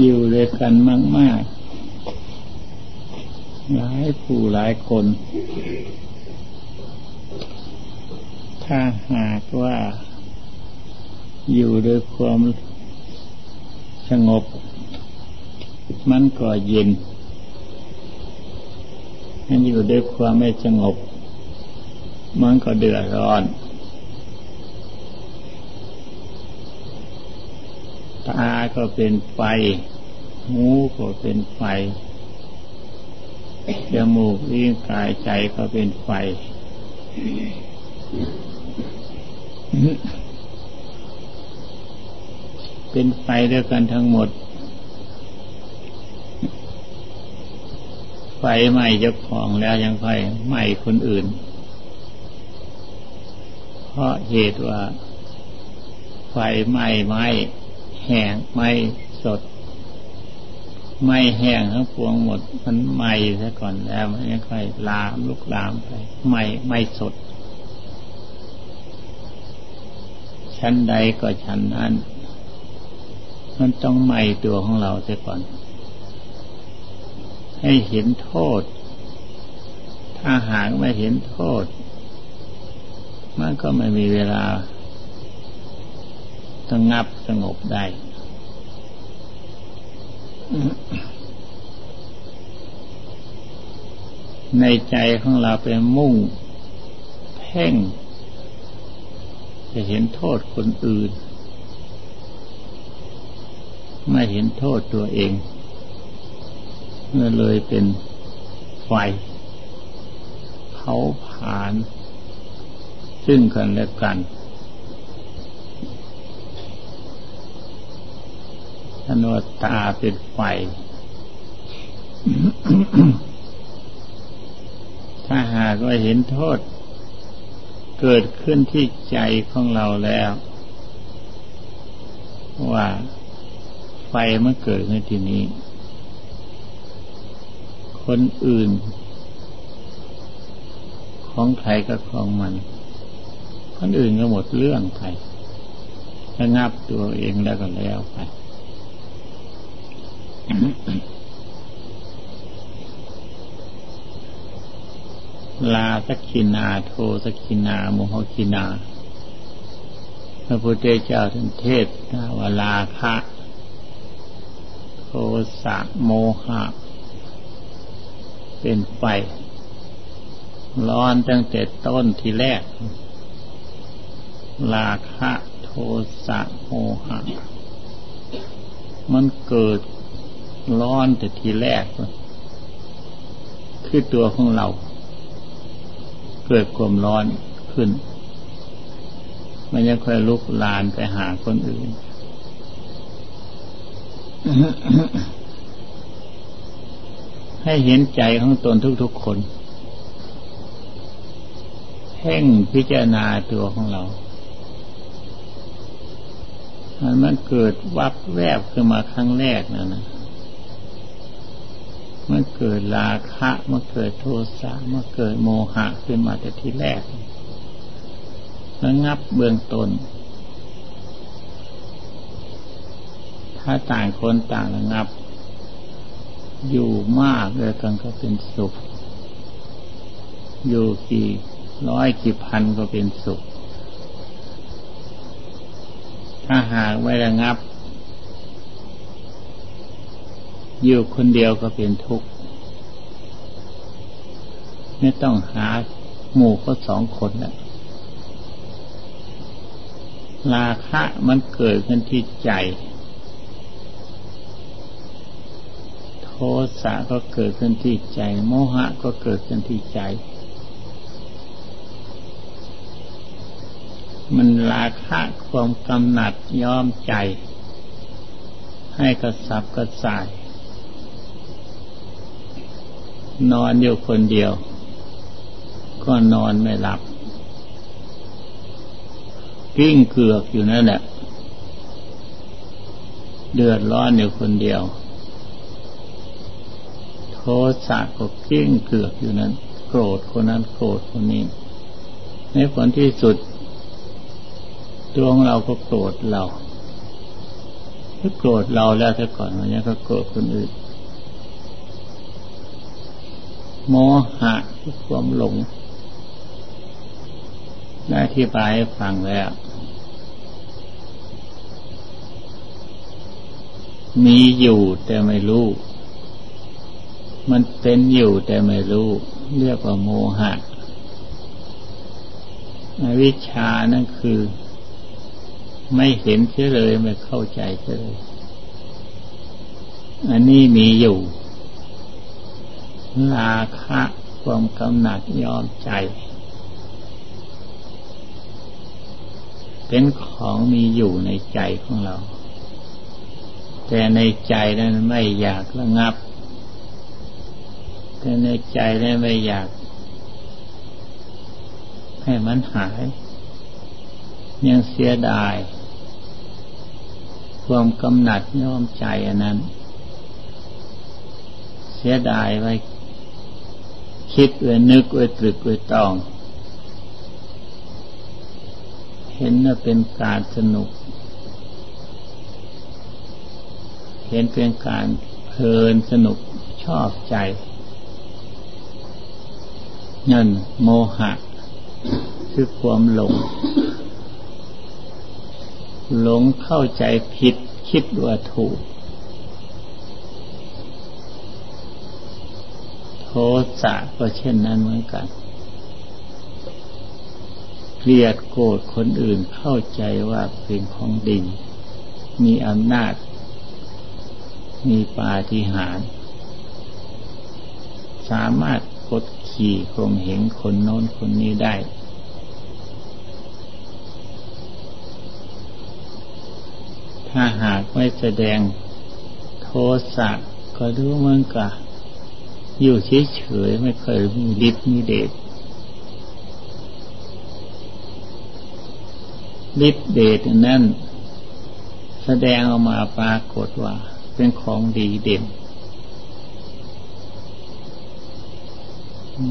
อยู่ด้วยกันมาก ๆ หลายผู้หลายคน ถ้าหากว่า อยู่ด้วยความสงบ มันก็เย็นถ้าอยู่ด้วยความไม่สงบ มันก็เดือดร้อน ตาก็เป็นไฟ หูก็เป็นไฟ จมูกลิ้นกายใจก็เป็นไฟ เป็นไฟด้วยกันทั้งหมด ไฟไหม้เจ้าของแล้วยังไฟไหม้คนอื่น เพราะเหตุว่าไฟไหม้ไหม้ แห้งไม้สด ไม้แห้งทั้งปวงหมด มันไหม้ซะก่อนแล้วมันค่อยลามลุกลามไปไหม้ไม้สด ชั้นใดก็ชั้นนั้น มันต้องไหม้ตัวของเราเสียก่อน ให้เห็นโทษ ถ้าหากไม่เห็นโทษ มันก็ไม่มีเวลา สงับสงบได้ ในใจของเราเป็นมุ่งเพ่ง จะเห็นโทษคนอื่น ไม่เห็นโทษตัวเองเมื่อเลยเป็นไฟเผาผลาญซึ่งกันและกัน ทนว่าตาเป็นไฟ ถ้าหากว่าเห็นโทษ เกิดขึ้นที่ใจของเราแล้ว ว่าไฟมันเกิดในที่นี้ คนอื่น ของใครก็ของมัน คนอื่นก็หมดเรื่องไประงับตัวเองแล้วก็แล้วไป ลาสักขินาโทสักขินาโมหกินา พระพุทธเจ้าท่านเทศวลาคะโทสะโมหะ เป็นไฟร้อนตั้งแต่ต้นที่แรก ลาคะโทสะโมหะ มันเกิด ร้อนแต่ทีแรก คือตัวของเรา เกิดความร้อนขึ้น มันยังค่อยลุกลานไปหาคนอื่น ให้เห็นใจของตนทุกๆคนเพ่งพิจารณาตัวของเรามันเกิดวับแวบขึ้นมาครั้งแรกนะนะ มันเกิดราคะมันเกิดโทสะมันเกิดโมหะขึ้นมาแต่ที่แรกระงับเบื้องต้น ถ้าต่างคนต่างระงับ อยู่มากเลยกันก็เป็นสุข อยู่กี่ร้อยกี่พันก็เป็นสุข ถ้าหากไม่ระงับ อยู่คนเดียวก็เป็นทุกข์ไม่ต้องหาหมู่ก็สองคนแหละราคะมันเกิดขึ้นที่ใจ โทสะก็เกิดขึ้นที่ใจ โมหะก็เกิดขึ้นที่ใจ มันราคะความกำหนัดย้อมใจ ให้กระสับกระส่าย นอนอยู่คนเดียว ก็นอนไม่หลับ กิ้งเกือกอยู่นั่นแหละเดือดร้อนอยู่คนเดียว โทสะก็กิ้งเกือกอยู่นั้น โกรธคนนั้นโกรธคนนี้ ในผลที่สุดตัวงเราก็โกรธเราถ้าโกรธเราแล้วถ้าก่อนมันยังก็โกรธคนอื่น โมหะคือความหลง ได้อธิบายให้ฟังแล้ว มีอยู่แต่ไม่รู้ มันเป็นอยู่แต่ไม่รู้ เรียกว่าโมหะวิชานั่นคือ ไม่เห็นเฉยเลยไม่เข้าใจเฉยเลยอันนี้มีอยู่ ลาคะความกำหนัดยอมใจ เป็นของมีอยู่ในใจของเรา แต่ในใจนั้นไม่อยากระงับ แต่ในใจนั้นไม่อยาก ให้มันหาย ยังเสียดาย ความกำหนัดยอมใจอันนั้น เสียดายไว้ คิดไว้นึกไว้ตรึกไว้ตอง เห็นว่าเป็นการสนุก เห็นเป็นการเพลินสนุกชอบใจนั่นโมหะ คือความหลง หลงเข้าใจผิดคิดว่าถูก โท สะก็เช่นนั้นเหมือนกัน เกลียดโกรธคนอื่นเข้าใจว่าเป็นของดีมีอำนาจ มีปาฏิหาริย์สามารถกดขี่คงเห็นคนโน้นคนนี้ได้ ถ้าหากไม่แสดงโทสะก็รู้มันก็ อยู่เฉยๆไม่เคยมีฤทธิ์มีเดชฤทธิ์เดชนั้นแสดงออกมาปรากฏว่า เป็นของดีเด่น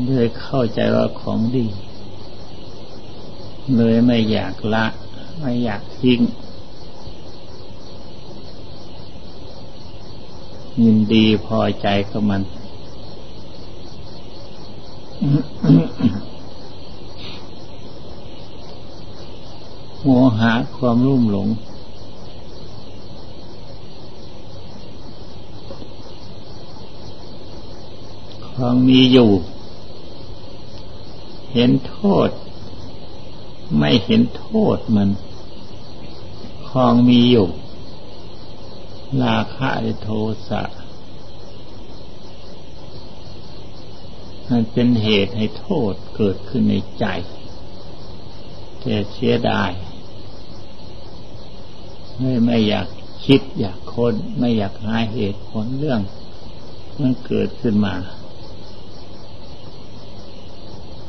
เลยเข้าใจว่าของดี เลยไม่อยากละ ไม่อยากทิ้งยินดีพอใจกับมัน โมหะความรุ่มหลง ความมีอยู่ เห็นโทษ ไม่เห็นโทษมันความมีอยู่ราคะโทสะ มันเป็นเหตุให้โทษเกิดขึ้นในใจแต่เสียดายไม่ไม่อยากคิดอยากค้นไม่อยากหาเหตุผลเรื่อง มันเกิดขึ้นมา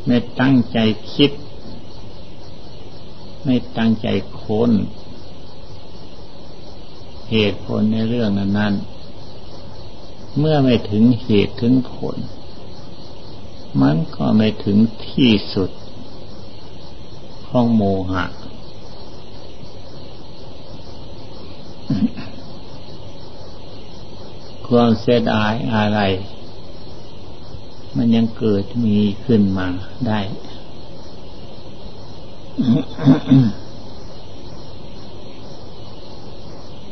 ไม่ตั้งใจคิด ไม่ตั้งใจค้น เหตุผลในเรื่องนั้นๆเมื่อไม่ถึงเหตุถึงผล มันก็ไม่ถึงที่สุดของโมหะ ความเสียดายอะไร มันยังเกิดมีขึ้นมาได้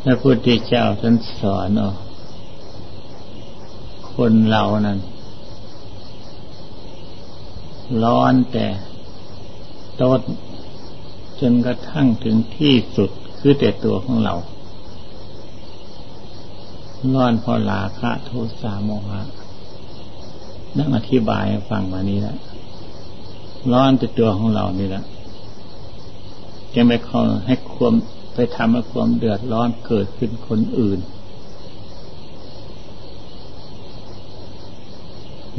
พระพุทธเจ้าท่านสอนอคนเรานั้น ร้อนแต่ต้นจนกระทั่งถึงที่สุดคือแต่ตัวของเรา ร้อนพราะลาคะโทสะโมหะนั่งอธิบายฟังมานี้แล้วร้อนแต่ตัวของเรานี่แหละจะไม่เข้าให้ความไปทำให้ความเดือดร้อนเกิดขึ้นคนอื่น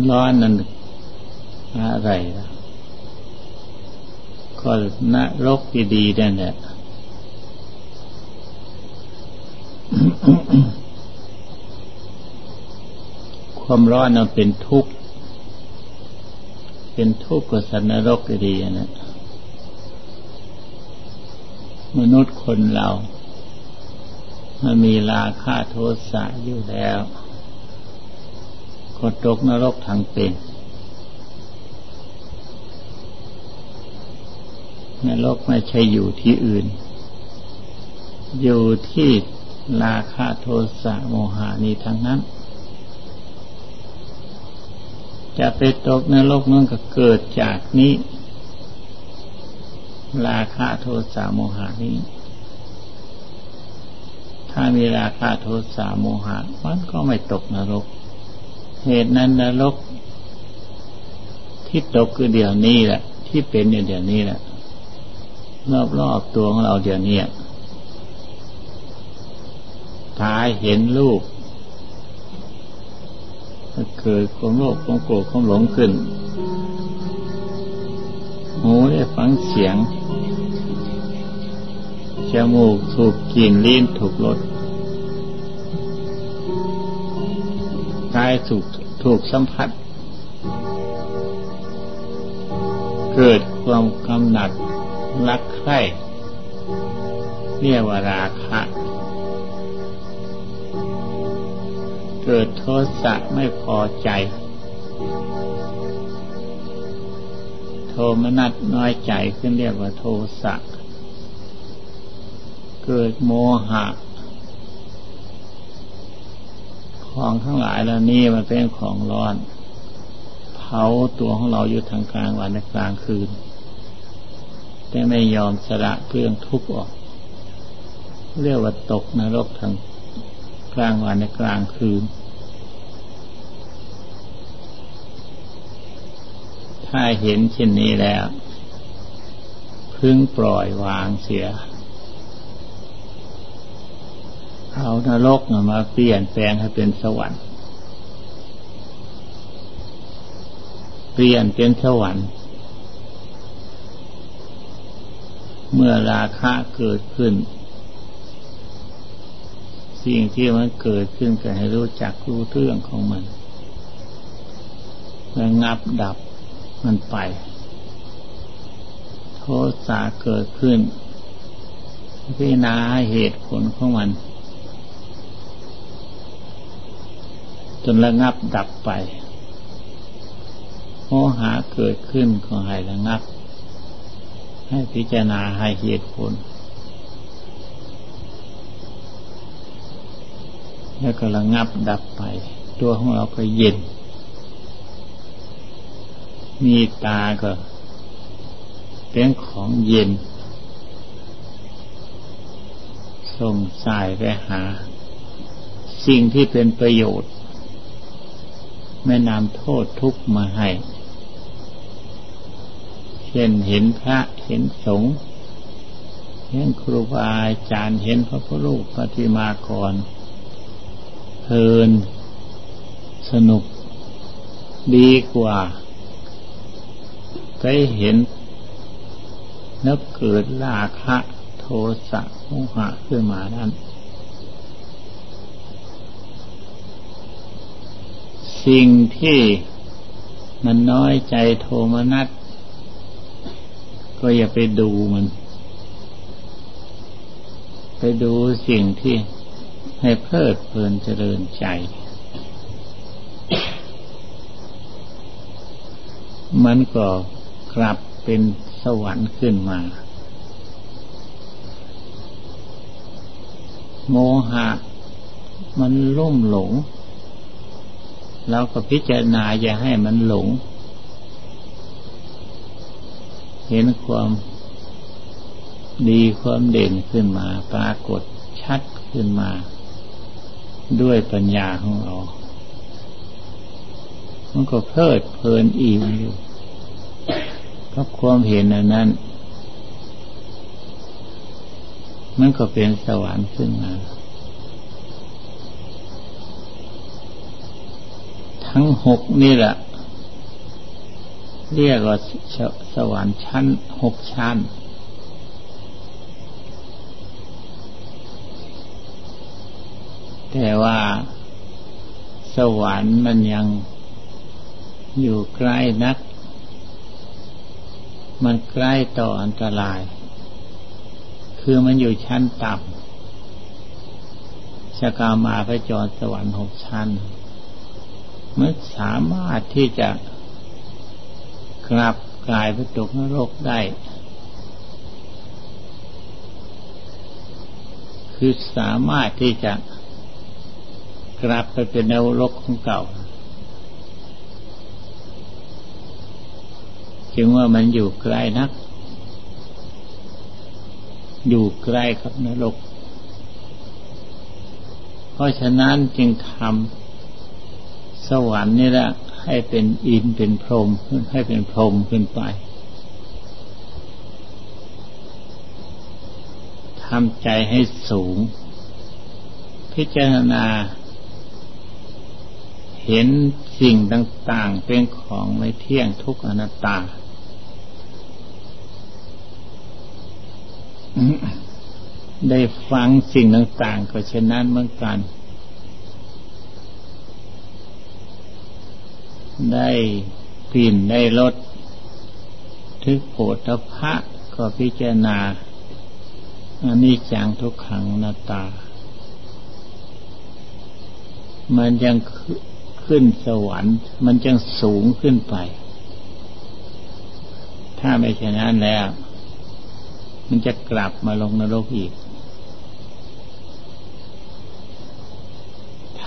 ร้อนนั้น อะไรนะก็นรกดีๆนั่นแหละความร้อนนั้นเป็นทุกข์ เป็นทุกข์กับสันนรกดีนะ มนุษย์คนเรา มันมีราคาโทสะอยู่แล้ว ก็ตกนรกทางเป็น นรกไม่ใช่อยู่ที่อื่น อยู่ที่ราคาโทสะโมหานี้ทั้งนั้น จะไปตกนรกนั่นก็เกิดจากนี้ ราคาโทสะโมหานี้ ถ้ามีราคาโทสะโมหะมันก็ไม่ตกนรก เหตุนั้นนรกที่ตกคือเดี๋ยวนี้แหละ ที่เป็นอยู่เดี๋ยวนี้แหละ รอบๆตัวของเราเดี๋ยวนี้ตาเห็นรูปเกิดความโลภความโกรธความหลงขึ้น หูได้ฟังเสียง จมูกถูกกลิ่นลิ้นถูกรสกายถูกถูกสัมผัส เกิดความกำหนัดรัก ใคร่เรียกว่าราคะ เกิดโทสะไม่พอใจ โทมนัดน้อยใจขึ้นเรียกว่าโทสะ เกิดโมหะ ของทั้งหลายแล้วนี่มันเป็นของร้อน เผาตัวของเราอยู่ทางกลางวันในกลางคืน แต่ไม่ยอมสละเพื่องทุกข์ออก เรียกว่าตกนรกทางกลางวันในกลางคืน ถ้าเห็นเช่นนี้แล้ว พึงปล่อยวางเสีย เอานรกมาเปลี่ยนแปลงให้เป็นสวรรค์ เปลี่ยนเป็นสวรรค์ เมื่อราคะเกิดขึ้น สิ่งที่มันเกิดขึ้นก็ให้รู้จักรู้เรื่องของมันระงับดับมันไป โทสะเกิดขึ้นพิจารณาเหตุผลของมัน จนระงับดับไปโมหะเกิดขึ้นก็ให้ระงับ ให้พิจารณาให้เหตุผล แล้วก็ระงับดับไป ตัวของเราก็เย็น มีตาก็เป็นของเย็น ส่งสายไปหา สิ่งที่เป็นประโยชน์ ไม่นำโทษทุกมาให้ ช่นเห็นพระเห็นสงฆ์เห็นครูบาอาจารย์เห็นพระพุทธรูปปฏิมากรเพลิน สนุกดีกว่าไปเห็นนับเกิดราคะโทสะโมหะขึ้นมานั้น สิ่งที่มันน้อยใจโทมนัส ก็อย่าไปดูมัน ไปดูสิ่งที่ให้เพลิดเพลินเจริญใจ มันก็กลับเป็นสวรรค์ขึ้นมา โมหะมันลุ่มหลงเราก็พิจารณาอย่าให้มันหลง เห็นความดีความเด่นขึ้นมาปรากฏชัดขึ้นมา ด้วยปัญญาของเรา มันก็เพลิดเพลินอิ่มอยู่กับความเห็นอันนั้น มันก็เป็นสวรรค์ขึ้นมา ทั้งหกนี่แหละ เรียกว่าสวรรค์ชั้นหกชั้น แต่ว่าสวรรค์มันยังอยู่ใกล้นัก มันใกล้ต่ออันตราย คือมันอยู่ชั้นต่ำสกามาพระจรสวรรค์หกชั้น มันสามารถที่จะ กลับกลายไปตกนรกได้ คือสามารถที่จะกลับไปเป็นนรกของเก่า จึงว่ามันอยู่ใกล้นัก อยู่ใกล้กับนรก เพราะฉะนั้นจึงทำสวรรค์นี่แหละ ให้เป็นอินเป็นพรหมให้เป็นพรหมขึ้นไปทำใจให้สูง พิจารณา เห็นสิ่งต่างๆเป็นของไม่เที่ยงทุกอนัตตา ได้ฟังสิ่งต่างๆก็เช่นนั้นเหมือนกัน ได้กลิ่นได้รสทึกโผฏพะก็พิจารณาอันนี้จังทุกขังนาตา มันยังขึ้นสวรรค์ มันยังสูงขึ้นไป ถ้าไม่เช่นนั้นแล้ว มันจะกลับมาลงนรกอีก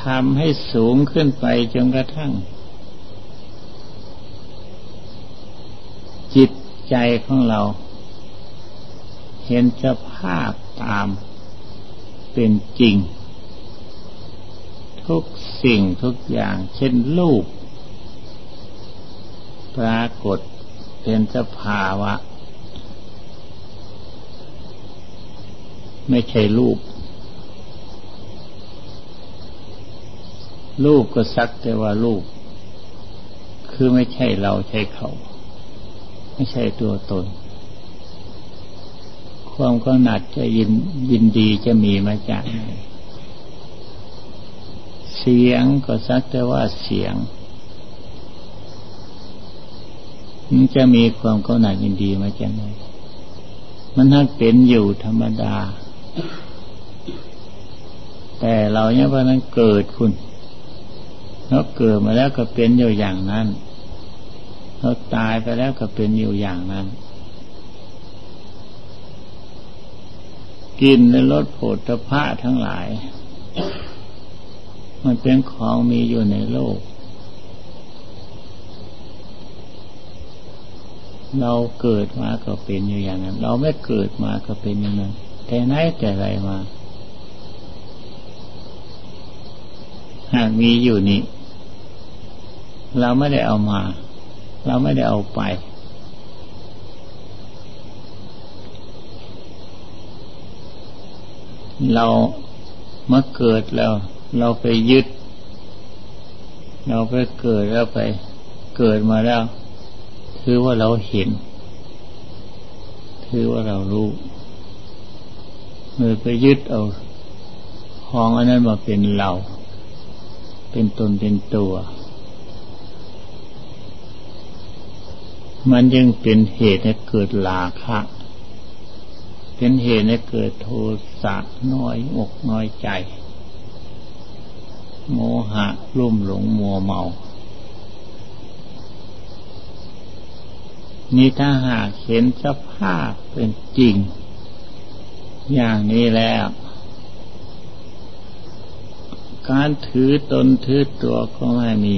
ทำให้สูงขึ้นไปจนกระทั่ง จิตใจของเรา เห็นสภาพตามเป็นจริง ทุกสิ่งทุกอย่างเช่นรูป ปรากฏเป็นสภาวะ ไม่ใช่รูปรูปก็สักแต่ว่ารูป คือไม่ใช่เราใช่เขา ไม่ใช่ตัวตน ความกำหนัดจะยินยินดีจะมีมาจากไหนเสียงก็สักแต่ว่าเสียงมันจะมีความกำหนัดยินดีมาจากไหนมันนั่นเป็นอยู่ธรรมดา แต่เราเนี่ยว่านั้นเกิดคุณแล้วเกิดมาแล้วก็เป็นอยู่อย่างนั้น เราตายไปแล้วก็เป็นอยู่อย่างนั้น กินในรสโผฏฐะทั้งหลาย มันเป็นของมีอยู่ในโลก เราเกิดมาก็เป็นอยู่อย่างนั้น เราไม่เกิดมาก็เป็นอย่างนั้น แต่ไหนแต่ไรมา หากมีอยู่นี่เราไม่ได้เอามา เราไม่ได้เอาไป เรามาเกิดแล้ว เราไปยึด เราไปเกิดแล้วไป เกิดมาแล้ว ถือว่าเราเห็น ถือว่าเรารู้เมื่อไปยึดเอาของอันนั้นมาเป็นเรา เป็นตนเป็นตัว มันยังเป็นเหตุให้เกิดลาคะเป็นเหตุให้เกิดโทสะน้อยอกน้อยใจ โมหะรุ่มหลงมัวเมา นี่ถ้าหากเห็นสภาพเป็นจริง อย่างนี้แล้ว การถือตนถือตัวก็ไม่มี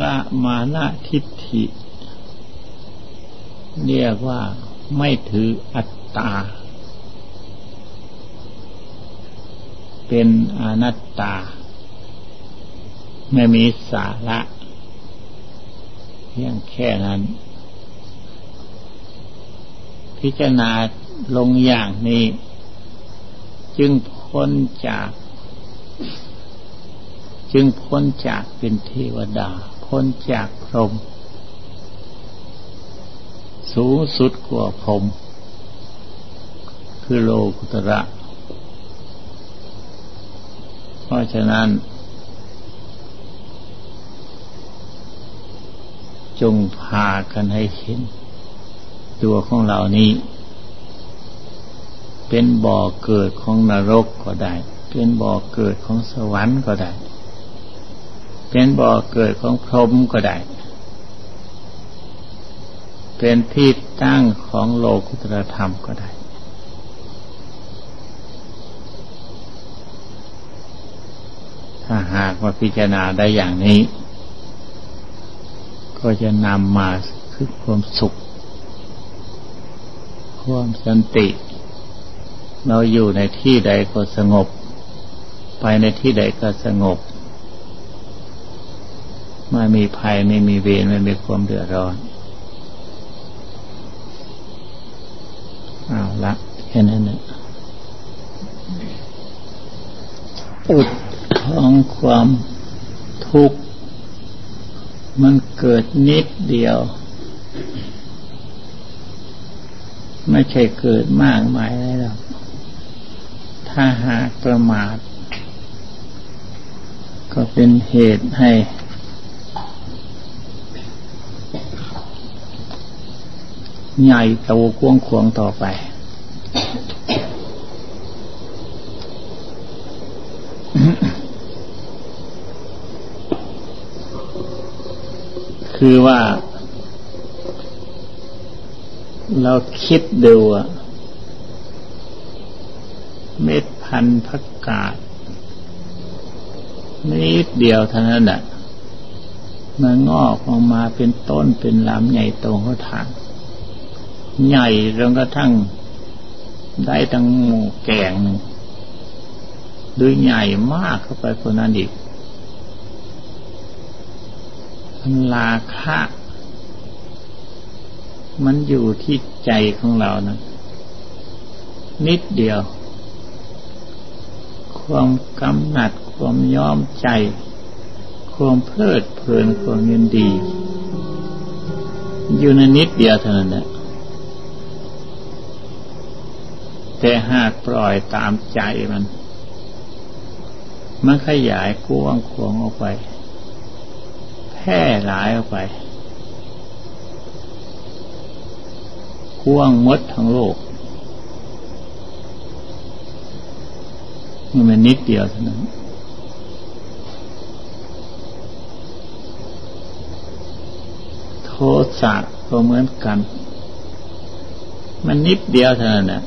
ละมานะทิฏฐิ เรียกว่าไม่ถืออัตตา เป็นอนัตตา ไม่มีสาระเพียงแค่นั้น พิจารณาลงอย่างนี้ จึงพ้นจาก จึงพ้นจากเป็นเทวดา พ้นจากพรหมสูงสุดกว่าพรหมคือโลกุตระ เพราะฉะนั้น จงพากันให้เห็น ตัวของเรานี้ เป็นบ่อเกิดของนรกก็ได้ เป็นบ่อเกิดของสวรรค์ก็ได้ เป็นบ่อเกิดของพรหมก็ได้ เป็นที่ตั้งของโลกุตรธรรมก็ได้ ถ้าหากว่าพิจารณาได้อย่างนี้ ก็จะนำมาคือความสุข ความสันติ เราอยู่ในที่ใดก็สงบ ไปในที่ใดก็สงบ ไม่มีภัยไม่มีเวรไม่มีความเดือดร้อนเอาละแค่นั้นนะอุดท้องความทุกข์มันเกิดนิดเดียว ไม่ใช่เกิดมากมายอะไรหรอกถ้าหากประมาท ก็เป็นเหตุให้ ใหญ่โตกวงขวงต่อไป คือว่า เราคิดดูอะเม็ดพันธุ์ผักกาดนิดเดียวเท่านั้นแหละมันงอกออกมาเป็นต้นเป็นลำใหญ่โตเขาทาง ใหญ่จนกระทั่งได้ตั้งหมูแกงหนึ่งหรือใหญ่มากเข้าไปคนนั้นอีกมันราคะมันอยู่ที่ใจของเรานะนิดเดียว ความกำหนัด ความยอมใจ ความเพลิดเพลินความยินดี อยู่ในนิดเดียวเท่านั้นแหละ แต่หากปล่อยตามใจมัน มันขยายกว้างขวางออกไป แพร่หลายออกไปกว้างมดทั้งโลกมันนิดเดียวเท่านั้นโทสะก็เหมือนกัน มันนิดเดียวเท่านั้นนะ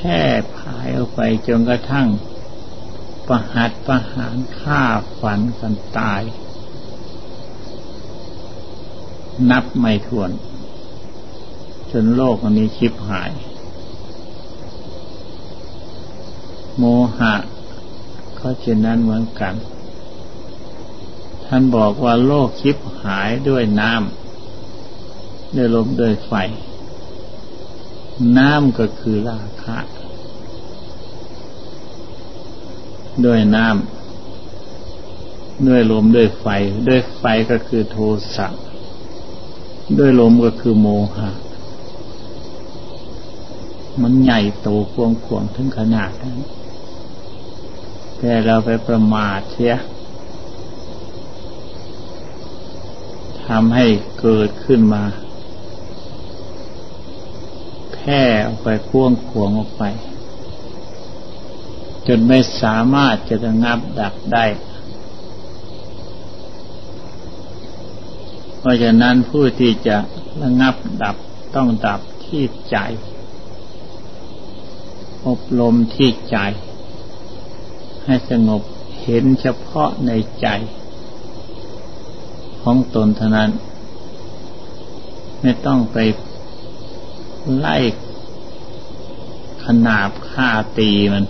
แพร่ผายออกไปจนกระทั่งประหัตประหารฆ่าฝันกันตาย นับไม่ถ้วน จนโลกมันนี้ชิบหาย โมหะก็เช่นนั้นเหมือนกัน ท่านบอกว่าโลกคิบหายด้วยน้ำด้วยลมด้วยไฟ น้ำก็คือราคะ ด้วยน้ำด้วยลมด้วยไฟ ด้วยไฟก็คือโทสะด้วยลมก็คือโมหะ มันใหญ่โตกวงขวงถึงขนาดนั้นแต่เราไปประมาทเสียทำให้เกิดขึ้นมา ร่ออกไปพ่วงขวงออกไป จนไม่สามารถจะระงับดับได้ เพราะฉะนั้นผู้ที่จะระงับดับต้องดับที่ใจ อบรมที่ใจ ให้สงบเห็นเฉพาะในใจ ของตนเท่านั้น ไม่ต้องไป ไล่ขนาบฆ่าตีมัน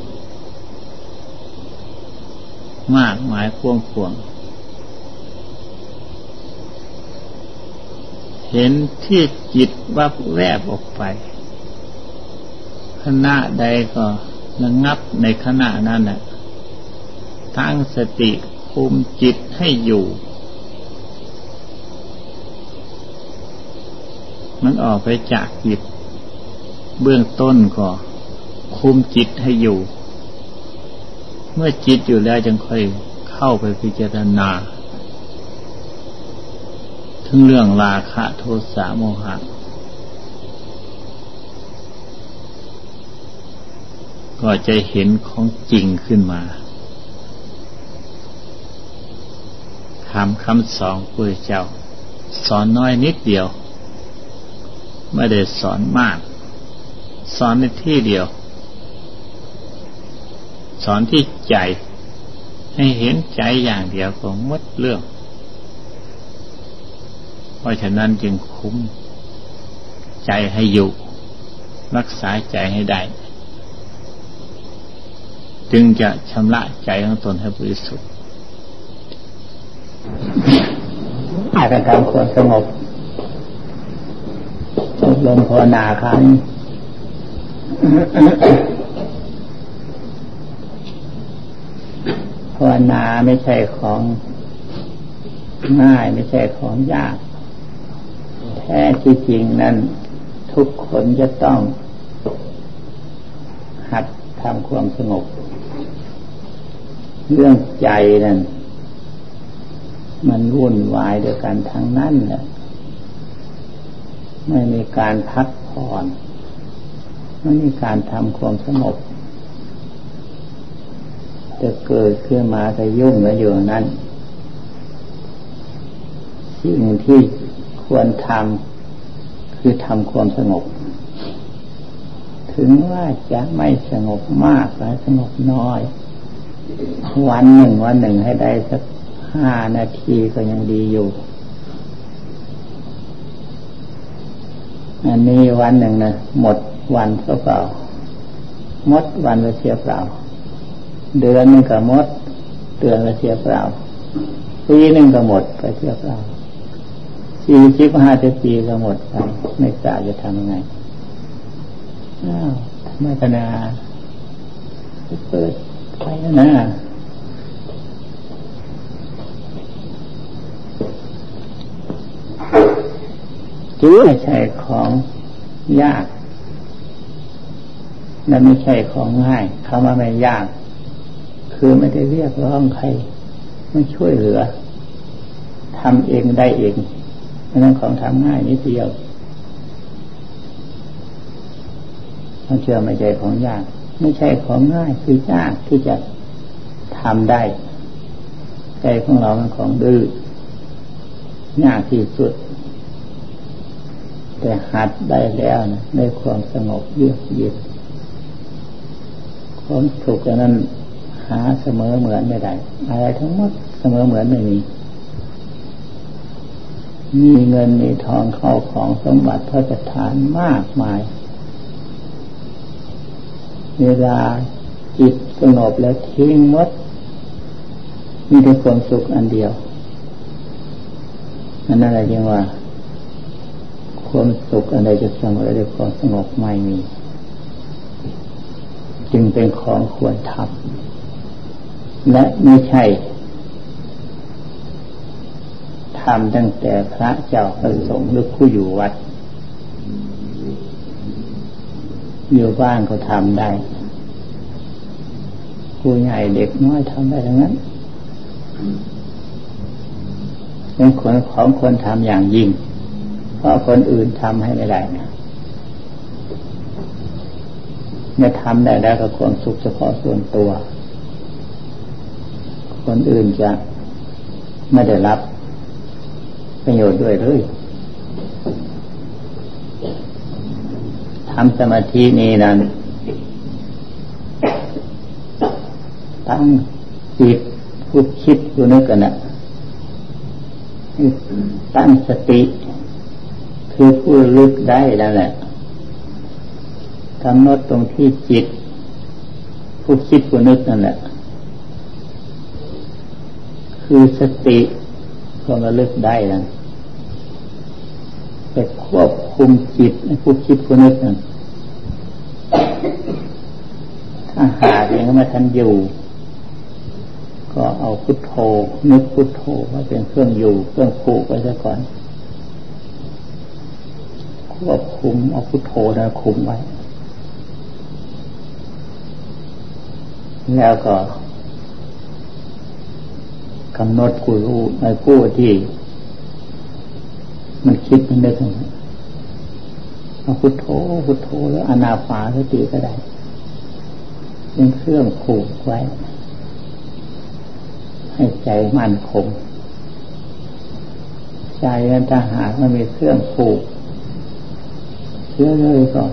มากมายควงควง เห็นที่จิตวับแวบออกไปขณะใดก็ระงับในขณะนั้นแหละตั้งสติคุมจิตให้อยู่ มันออกไปจากจิต เบื้องต้นก็คุมจิตให้อยู่ เมื่อจิตอยู่แล้วจึงค่อยเข้าไปพิจารณาถึงเรื่องราคะโทสะโมหะ ก็จะเห็นของจริงขึ้นมาคำคำสอนพระเจ้า สอนน้อยนิดเดียว ไม่ได้สอนมาก สอนในที่เดียว สอนที่ใจ ให้เห็นใจอย่างเดียวก็มดเรื่อง เพราะฉะนั้นจึงคุ้มใจให้อยู่ รักษาใจให้ได้ จึงจะชำระใจของตนให้บริสุทธิ์อาจจะทำความสงบอบรมภาวนาครั้ง ภาวนาไม่ใช่ของง่ายไม่ใช่ของยาก แท้ที่จริงนั้น ทุกคนจะต้อง หัดทำความสงบ เรื่องใจนั่นมันวุ่นวายด้วยกันทั้งนั้นแหละไม่มีการพักผ่อน ไม่มีการทำความสงบจะเกิดขึ้นมาจะยุ่งแล้วอยู่นั้น สิ่งที่ควรทำคือทำความสงบ ถึงว่าจะไม่สงบมากหรือสงบน้อย วันหนึ่งวันหนึ่งให้ได้สักห้านาทีก็ยังดีอยู่อันนี้วันหนึ่งนะหมด วันเปล่า มดวันไปเสียเปล่า เดือนหนึ่งก็มด เดือนไปเสียเปล่า ปีหนึ่งก็หมดไปเสียเปล่าสี่สิบห้าสิบปีก็หมดไปไม่ทราบจะทำยังไงอ้าวไมธนาเปิดไปนะจือไม่ใช่ของยาก และไม่ใช่ของง่ายคำว่าไม่ยาก คือไม่ได้เรียกร้องใครไม่ช่วยเหลือทำเองได้เองนั่นของทำง่ายนิดเดียวต้องเชื่อไม่ใช่ของยาก ไม่ใช่ของง่ายคือยากที่จะทำได้ ใจของเรามันของดื้อยากที่สุด แต่หัดได้แล้วนะในความสงบเยือกเย็น ความสุขนั้น หาเสมอเหมือนไม่ได้ อะไรทั้งหมดเสมอเหมือนไม่มี มีเงินมีทองเข้าของสมบัติพระะทานมากมาย เวลาจิตสงบแล้วทิ้งมด มีแต่ความสุขอันเดียวอันนั้นอะไรยังว่า ความสุขอะไรจะเสมอด้วความสงบไม่มี จึงเป็นของควรทำและไม่ใช่ทำตั้งแต่พระเจ้าประสงค์หรือผู้อยู่วัดอยู่บ้านก็ทำได้ผู้ใหญ่เด็กน้อยทำได้ทั้งนั้นเป็นคนของคนทำอย่างยิ่ง เพราะคนอื่นทำให้ไม่ได้ เมื่อทำได้แล้วก็ความสุขเฉพาะส่วนตัว คนอื่นจะไม่ได้รับประโยชน์ด้วยเลยทำสมาธินี้นั้น ตั้งจิตผู้คิดผู้นึกกันนะตั้งสติ คือผู้ลึกได้แล้วแหละ กำหนดตรงที่จิต ผู้คิดผู้นึกนั่นแหละ คือสติความระลึกได้แล้วไปควบคุมจิตผู้คิดผู้นึกนั่นถ้าหาอย่างไม่ทันอยู่ ก็เอาพุทโธ นึกพุทโธว่าเป็นเครื่องอยู่ เครื่องผูกไว้ซะก่อนควบคุมเอาพุทโธนะคุมไว้ แล้วก็กำหนดกูรู้ในผู้ที่ มันคิดมันได้ทั้งเอาพุทโธพุทโธแล้วอนาปาสติก็ได้เป็นเครื่องผูกไว้ ให้ใจมั่นคงใจนั้นถ้าหากมันมีเครื่องผูกเชื่อเลยก็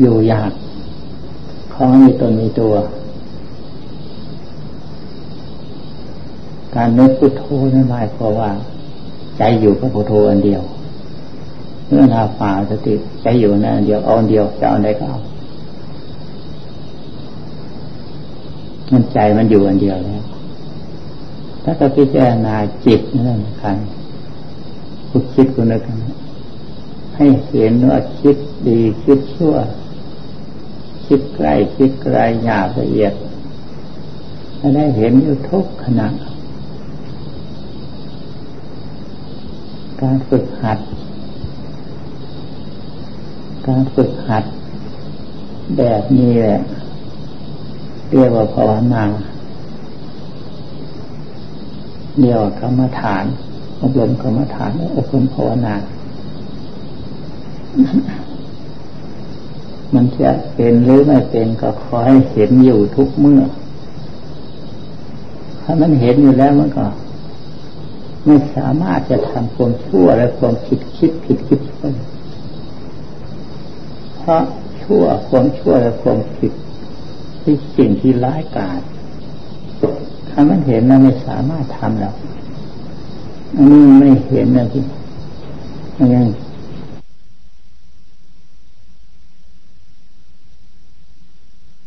อยู่ยาก ของมีตนมีตัว การนึกพุทโธนั้นหมายความว่า ใจอยู่กับพุทโธอันเดียวเมื่อเราฝ่าสติใจอยู่นั่นเดียวเอาอันเดียวจะเอาไหนก็เอามันใจมันอยู่อันเดียวแล้วถ้าเราพิจารณาจิตนั่นกันคุณคิดคุณนึกให้เห็นว่าคิดดีคิดชั่ว คิดไกลคิดไกลหยาบละเอียดจะได้เห็นอยู่ทุกขณะการฝึกหัด การฝึกหัด แบบนี้แหละเรียกว่าภาวนาเรียกว่ากรรมฐานอบรมกรรมฐานอบรมภาวนา มันจะเป็นหรือไม่เป็นก็ขอให้เห็นอยู่ทุกเมื่อ ถ้ามันเห็นอยู่แล้วมันก็ ไม่สามารถจะทำความชั่วและความคิดคิดผิดคิดชั่วเพราะชั่วความชั่วและความผิดที่สิ่งที่ร้ายกาจถ้ามันเห็นแล้วไม่สามารถทำหรอกอันนี้ไม่เห็นนะที่มันยัง